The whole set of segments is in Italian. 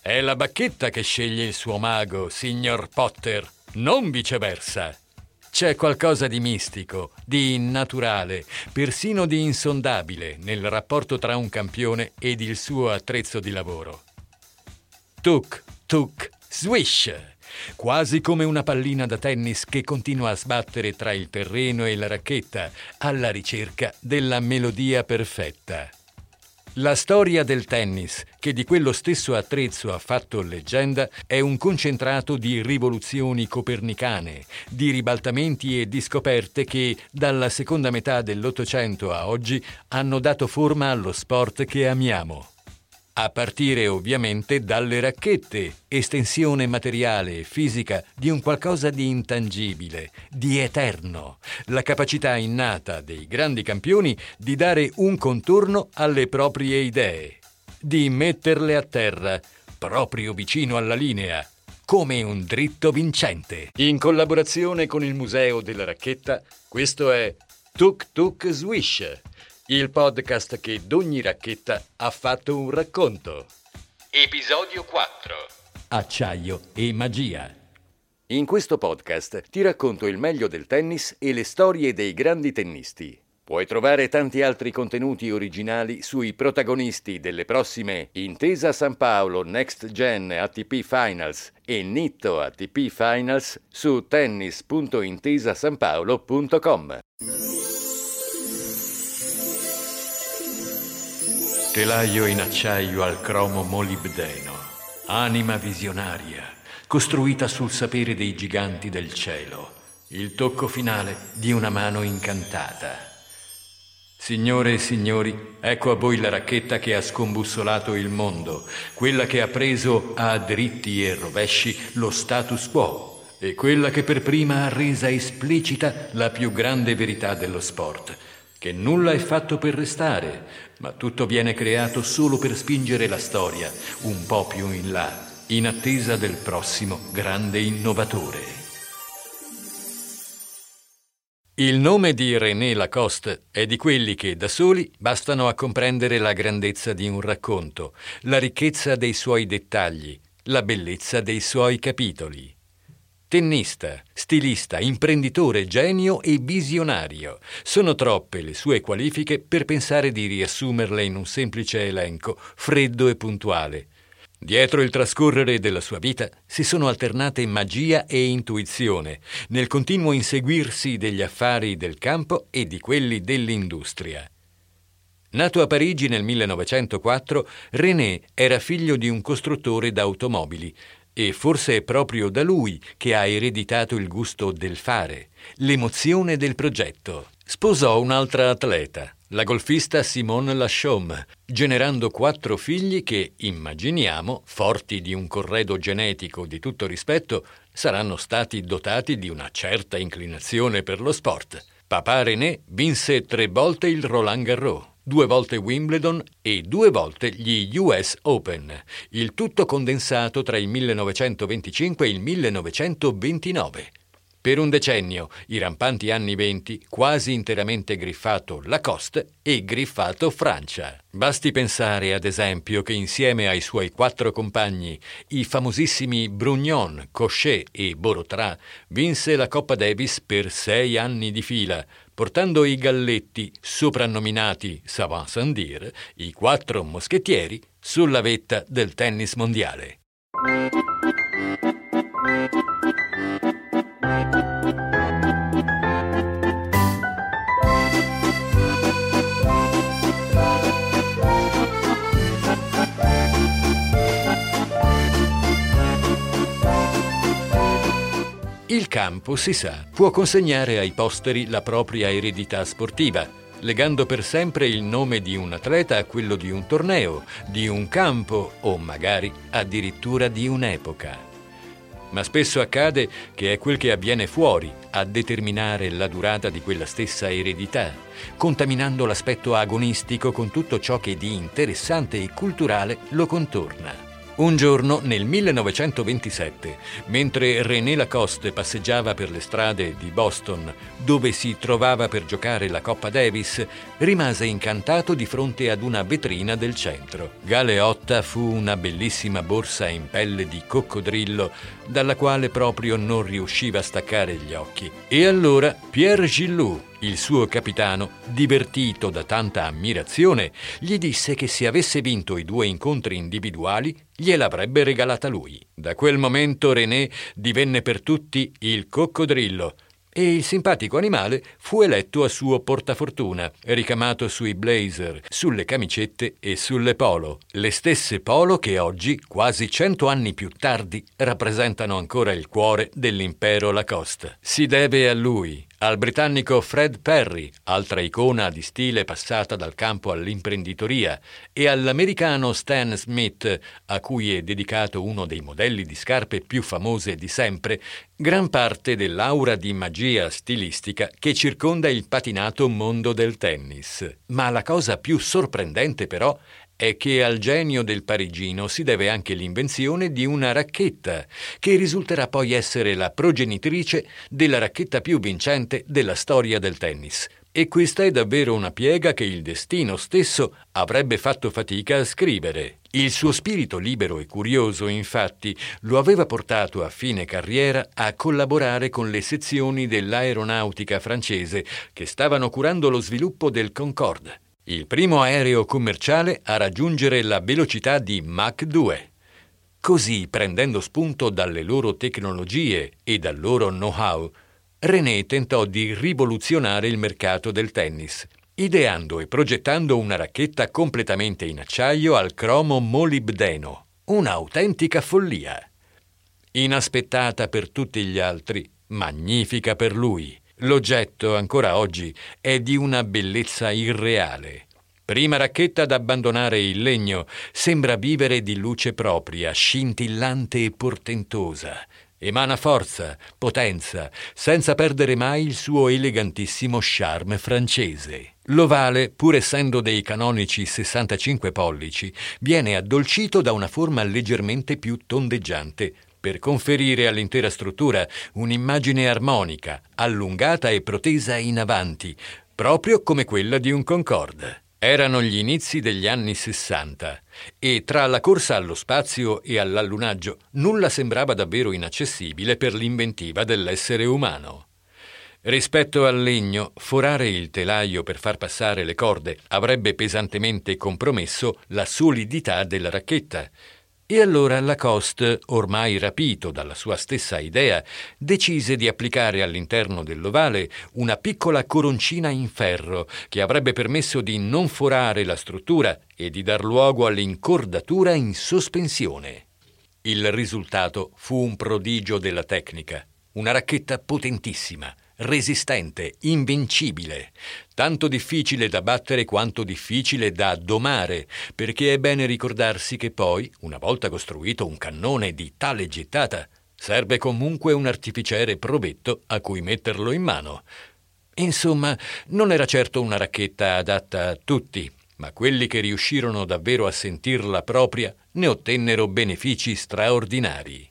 È la bacchetta che sceglie il suo mago, signor Potter, non viceversa. C'è qualcosa di mistico, di innaturale, persino di insondabile nel rapporto tra un campione ed il suo attrezzo di lavoro. Tuk, tuk, swish! Quasi come una pallina da tennis che continua a sbattere tra il terreno e la racchetta alla ricerca della melodia perfetta. La storia del tennis, che di quello stesso attrezzo ha fatto leggenda, è un concentrato di rivoluzioni copernicane, di ribaltamenti e di scoperte che, dalla seconda metà dell'Ottocento a oggi, hanno dato forma allo sport che amiamo. A partire ovviamente dalle racchette, estensione materiale e fisica di un qualcosa di intangibile, di eterno, la capacità innata dei grandi campioni di dare un contorno alle proprie idee, di metterle a terra, proprio vicino alla linea, come un dritto vincente. In collaborazione con il Museo della Racchetta, questo è Tuk Tuk Swish il podcast che d'ogni racchetta ha fatto un racconto. Episodio 4 Acciaio e magia. In questo podcast ti racconto il meglio del tennis e le storie dei grandi tennisti. Puoi trovare tanti altri contenuti originali sui protagonisti delle prossime Intesa San Paolo Next Gen ATP Finals e Nitto ATP Finals su tennis.intesasanpaolo.com. Telaio in acciaio al cromo molibdeno, anima visionaria, costruita sul sapere dei giganti del cielo, il tocco finale di una mano incantata. Signore e signori, ecco a voi la racchetta che ha scombussolato il mondo, quella che ha preso a dritti e rovesci lo status quo e quella che per prima ha resa esplicita la più grande verità dello sport, che nulla è fatto per restare, ma tutto viene creato solo per spingere la storia un po' più in là, in attesa del prossimo grande innovatore. Il nome di René Lacoste è di quelli che da soli bastano a comprendere la grandezza di un racconto, la ricchezza dei suoi dettagli, la bellezza dei suoi capitoli. Tennista, stilista, imprenditore, genio e visionario. Sono troppe le sue qualifiche per pensare di riassumerle in un semplice elenco, freddo e puntuale. Dietro il trascorrere della sua vita si sono alternate magia e intuizione, nel continuo inseguirsi degli affari del campo e di quelli dell'industria. Nato a Parigi nel 1904, René era figlio di un costruttore d'automobili e forse è proprio da lui che ha ereditato il gusto del fare, l'emozione del progetto. Sposò un'altra atleta, la golfista Simone Lachaume, generando quattro figli che, immaginiamo, forti di un corredo genetico di tutto rispetto, saranno stati dotati di una certa inclinazione per lo sport. Papà René vinse tre volte il Roland Garros due volte Wimbledon e due volte gli US Open, il tutto condensato tra il 1925 e il 1929. Per un decennio, i rampanti anni venti, quasi interamente griffato Lacoste e griffato Francia. Basti pensare, ad esempio, che insieme ai suoi quattro compagni, i famosissimi Brugnon, Cochet e Borotra, vinse la Coppa Davis per sei anni di fila, portando i galletti, soprannominati Savant Sandir, i quattro moschettieri, sulla vetta del tennis mondiale. Campo, si sa, può consegnare ai posteri la propria eredità sportiva, legando per sempre il nome di un atleta a quello di un torneo, di un campo o magari addirittura di un'epoca. Ma spesso accade che è quel che avviene fuori a determinare la durata di quella stessa eredità, contaminando l'aspetto agonistico con tutto ciò che di interessante e culturale lo contorna. Un giorno nel 1927, mentre René Lacoste passeggiava per le strade di Boston, dove si trovava per giocare la Coppa Davis, rimase incantato di fronte ad una vetrina del centro. Galeotta fu una bellissima borsa in pelle di coccodrillo, dalla quale proprio non riusciva a staccare gli occhi. E allora Pierre Gillou, il suo capitano, divertito da tanta ammirazione, gli disse che se avesse vinto i due incontri individuali, gliel'avrebbe regalata lui. Da quel momento René divenne per tutti il coccodrillo e il simpatico animale fu eletto a suo portafortuna, ricamato sui blazer, sulle camicette e sulle polo, le stesse polo che oggi, quasi cento anni più tardi, rappresentano ancora il cuore dell'impero Lacoste. Si deve a lui, al britannico Fred Perry, altra icona di stile passata dal campo all'imprenditoria, e all'americano Stan Smith, a cui è dedicato uno dei modelli di scarpe più famose di sempre, gran parte dell'aura di magia stilistica che circonda il patinato mondo del tennis. Ma la cosa più sorprendente però è che al genio del parigino si deve anche l'invenzione di una racchetta, che risulterà poi essere la progenitrice della racchetta più vincente della storia del tennis. E questa è davvero una piega che il destino stesso avrebbe fatto fatica a scrivere. Il suo spirito libero e curioso, infatti, lo aveva portato a fine carriera a collaborare con le sezioni dell'aeronautica francese che stavano curando lo sviluppo del Concorde il primo aereo commerciale a raggiungere la velocità di Mach 2. Così, prendendo spunto dalle loro tecnologie e dal loro know-how, René tentò di rivoluzionare il mercato del tennis, ideando e progettando una racchetta completamente in acciaio al cromo molibdeno, un'autentica follia. Inaspettata per tutti gli altri, magnifica per lui. L'oggetto, ancora oggi, è di una bellezza irreale. Prima racchetta ad abbandonare il legno, sembra vivere di luce propria, scintillante e portentosa. Emana forza, potenza, senza perdere mai il suo elegantissimo charme francese. L'ovale, pur essendo dei canonici 65 pollici, viene addolcito da una forma leggermente più tondeggiante, per conferire all'intera struttura un'immagine armonica, allungata e protesa in avanti, proprio come quella di un Concorde. Erano gli inizi degli anni Sessanta e tra la corsa allo spazio e all'allunaggio nulla sembrava davvero inaccessibile per l'inventiva dell'essere umano. Rispetto al legno, forare il telaio per far passare le corde avrebbe pesantemente compromesso la solidità della racchetta e allora Lacoste, ormai rapito dalla sua stessa idea, decise di applicare all'interno dell'ovale una piccola coroncina in ferro che avrebbe permesso di non forare la struttura e di dar luogo all'incordatura in sospensione. Il risultato fu un prodigio della tecnica, una racchetta potentissima, resistente, invincibile, tanto difficile da battere quanto difficile da domare, perché è bene ricordarsi che poi, una volta costruito un cannone di tale gittata, serve comunque un artificiere provetto a cui metterlo in mano. Insomma, non era certo una racchetta adatta a tutti, ma quelli che riuscirono davvero a sentirla propria ne ottennero benefici straordinari.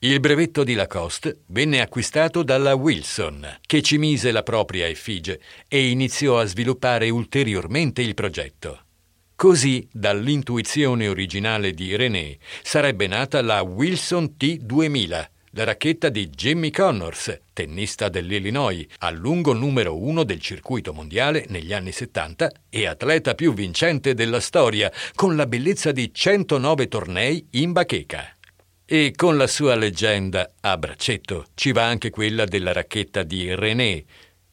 Il brevetto di Lacoste venne acquistato dalla Wilson, che ci mise la propria effigie e iniziò a sviluppare ulteriormente il progetto. Così, dall'intuizione originale di René, sarebbe nata la Wilson T2000, la racchetta di Jimmy Connors, tennista dell'Illinois, a lungo numero uno del circuito mondiale negli anni 70 e atleta più vincente della storia, con la bellezza di 109 tornei in bacheca. E con la sua leggenda a braccetto ci va anche quella della racchetta di René,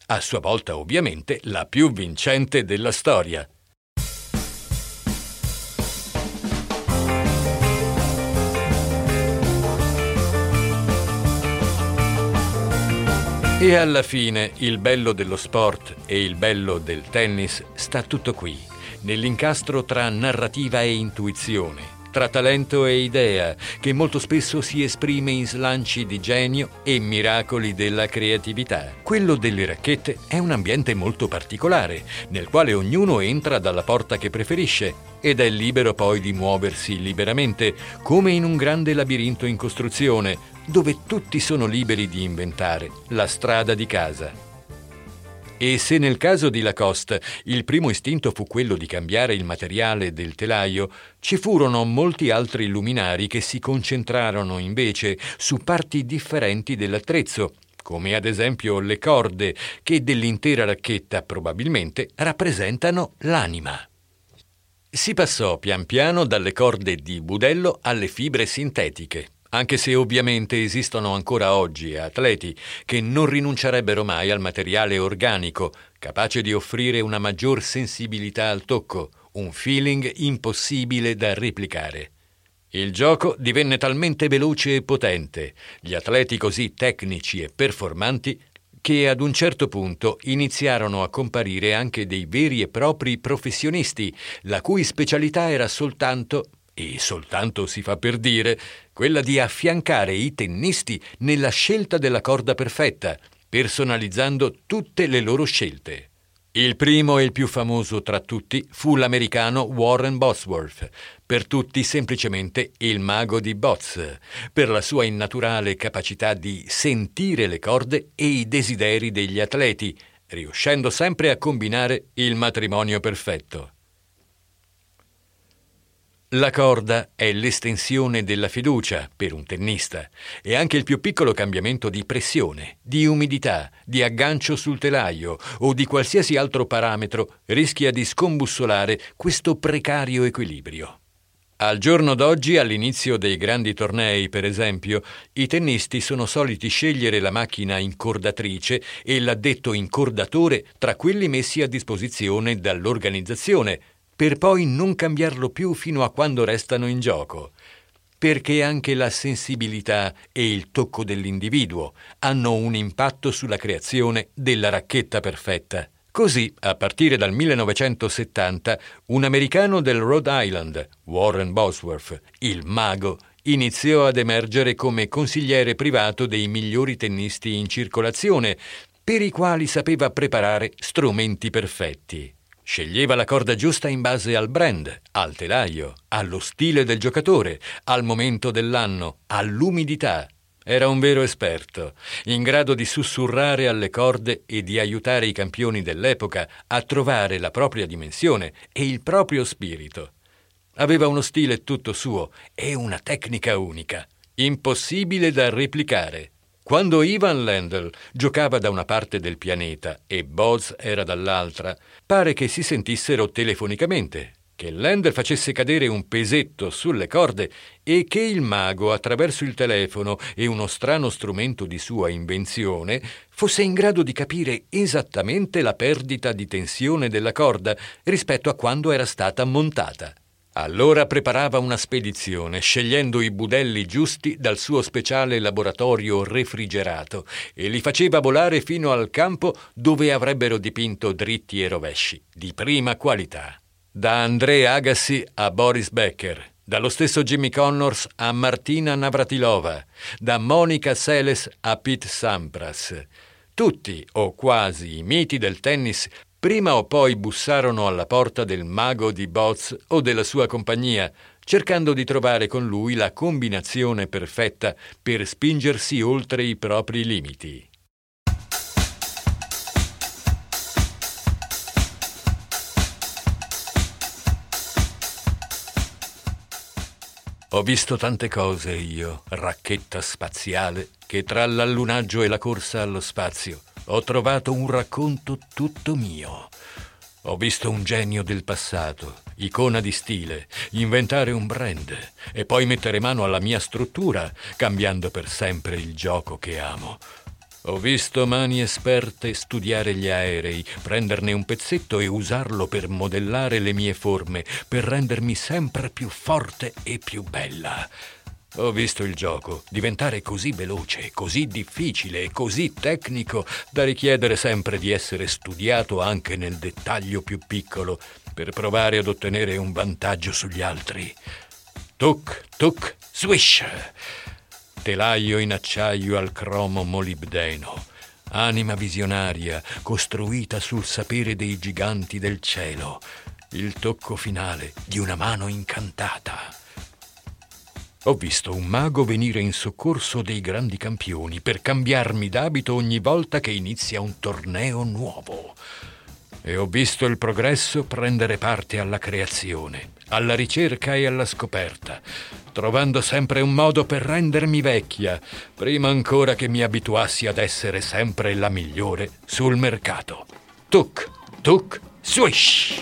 a sua volta ovviamente la più vincente della storia. E alla fine il bello dello sport e il bello del tennis sta tutto qui, nell'incastro tra narrativa e intuizione tra talento e idea, che molto spesso si esprime in slanci di genio e miracoli della creatività. Quello delle racchette è un ambiente molto particolare, nel quale ognuno entra dalla porta che preferisce ed è libero poi di muoversi liberamente, come in un grande labirinto in costruzione, dove tutti sono liberi di inventare la strada di casa. E se nel caso di Lacoste il primo istinto fu quello di cambiare il materiale del telaio, ci furono molti altri luminari che si concentrarono invece su parti differenti dell'attrezzo, come ad esempio le corde, che dell'intera racchetta probabilmente rappresentano l'anima. Si passò pian piano dalle corde di budello alle fibre sintetiche, anche se ovviamente esistono ancora oggi atleti che non rinuncerebbero mai al materiale organico, capace di offrire una maggior sensibilità al tocco, un feeling impossibile da replicare. Il gioco divenne talmente veloce e potente, gli atleti così tecnici e performanti, che ad un certo punto iniziarono a comparire anche dei veri e propri professionisti, la cui specialità era soltanto e soltanto si fa per dire, quella di affiancare i tennisti nella scelta della corda perfetta, personalizzando tutte le loro scelte. Il primo e il più famoso tra tutti fu l'americano Warren Bosworth, per tutti semplicemente il mago di Boz, per la sua innaturale capacità di sentire le corde e i desideri degli atleti, riuscendo sempre a combinare il matrimonio perfetto. La corda è l'estensione della fiducia per un tennista e anche il più piccolo cambiamento di pressione, di umidità, di aggancio sul telaio o di qualsiasi altro parametro rischia di scombussolare questo precario equilibrio. Al giorno d'oggi, all'inizio dei grandi tornei, per esempio, i tennisti sono soliti scegliere la macchina incordatrice e l'addetto incordatore tra quelli messi a disposizione dall'organizzazione, per poi non cambiarlo più fino a quando restano in gioco, perché anche la sensibilità e il tocco dell'individuo hanno un impatto sulla creazione della racchetta perfetta. Così, a partire dal 1970, un americano del Rhode Island, Warren Bosworth, il mago, iniziò ad emergere come consigliere privato dei migliori tennisti in circolazione, per i quali sapeva preparare strumenti perfetti. Sceglieva la corda giusta in base al brand, al telaio, allo stile del giocatore, al momento dell'anno, all'umidità. Era un vero esperto, in grado di sussurrare alle corde e di aiutare i campioni dell'epoca a trovare la propria dimensione e il proprio spirito. Aveva uno stile tutto suo e una tecnica unica, impossibile da replicare. Quando Ivan Lendl giocava da una parte del pianeta e Boz era dall'altra, pare che si sentissero telefonicamente, che Lendl facesse cadere un pesetto sulle corde e che il mago, attraverso il telefono e uno strano strumento di sua invenzione, fosse in grado di capire esattamente la perdita di tensione della corda rispetto a quando era stata montata. Allora preparava una spedizione, scegliendo i budelli giusti dal suo speciale laboratorio refrigerato e li faceva volare fino al campo dove avrebbero dipinto dritti e rovesci, di prima qualità. Da André Agassi a Boris Becker, dallo stesso Jimmy Connors a Martina Navratilova, da Monica Seles a Pete Sampras. Tutti, o quasi, i miti del tennis prima o poi bussarono alla porta del mago di Boz o della sua compagnia, cercando di trovare con lui la combinazione perfetta per spingersi oltre i propri limiti. Ho visto tante cose io, racchetta spaziale, che tra l'allunaggio e la corsa allo spazio ho trovato un racconto tutto mio. Ho visto un genio del passato, icona di stile, inventare un brand e poi mettere mano alla mia struttura, cambiando per sempre il gioco che amo. Ho visto mani esperte studiare gli aerei, prenderne un pezzetto e usarlo per modellare le mie forme, per rendermi sempre più forte e più bella. Ho visto il gioco diventare così veloce, così difficile e così tecnico da richiedere sempre di essere studiato anche nel dettaglio più piccolo per provare ad ottenere un vantaggio sugli altri. Tuc, tuc, swish! telaio in acciaio al cromo molibdeno, anima visionaria costruita sul sapere dei giganti del cielo, il tocco finale di una mano incantata. Ho visto un mago venire in soccorso dei grandi campioni per cambiarmi d'abito ogni volta che inizia un torneo nuovo. E ho visto il progresso prendere parte alla creazione, alla ricerca e alla scoperta, trovando sempre un modo per rendermi vecchia, prima ancora che mi abituassi ad essere sempre la migliore sul mercato. Tuc, tuc, swish!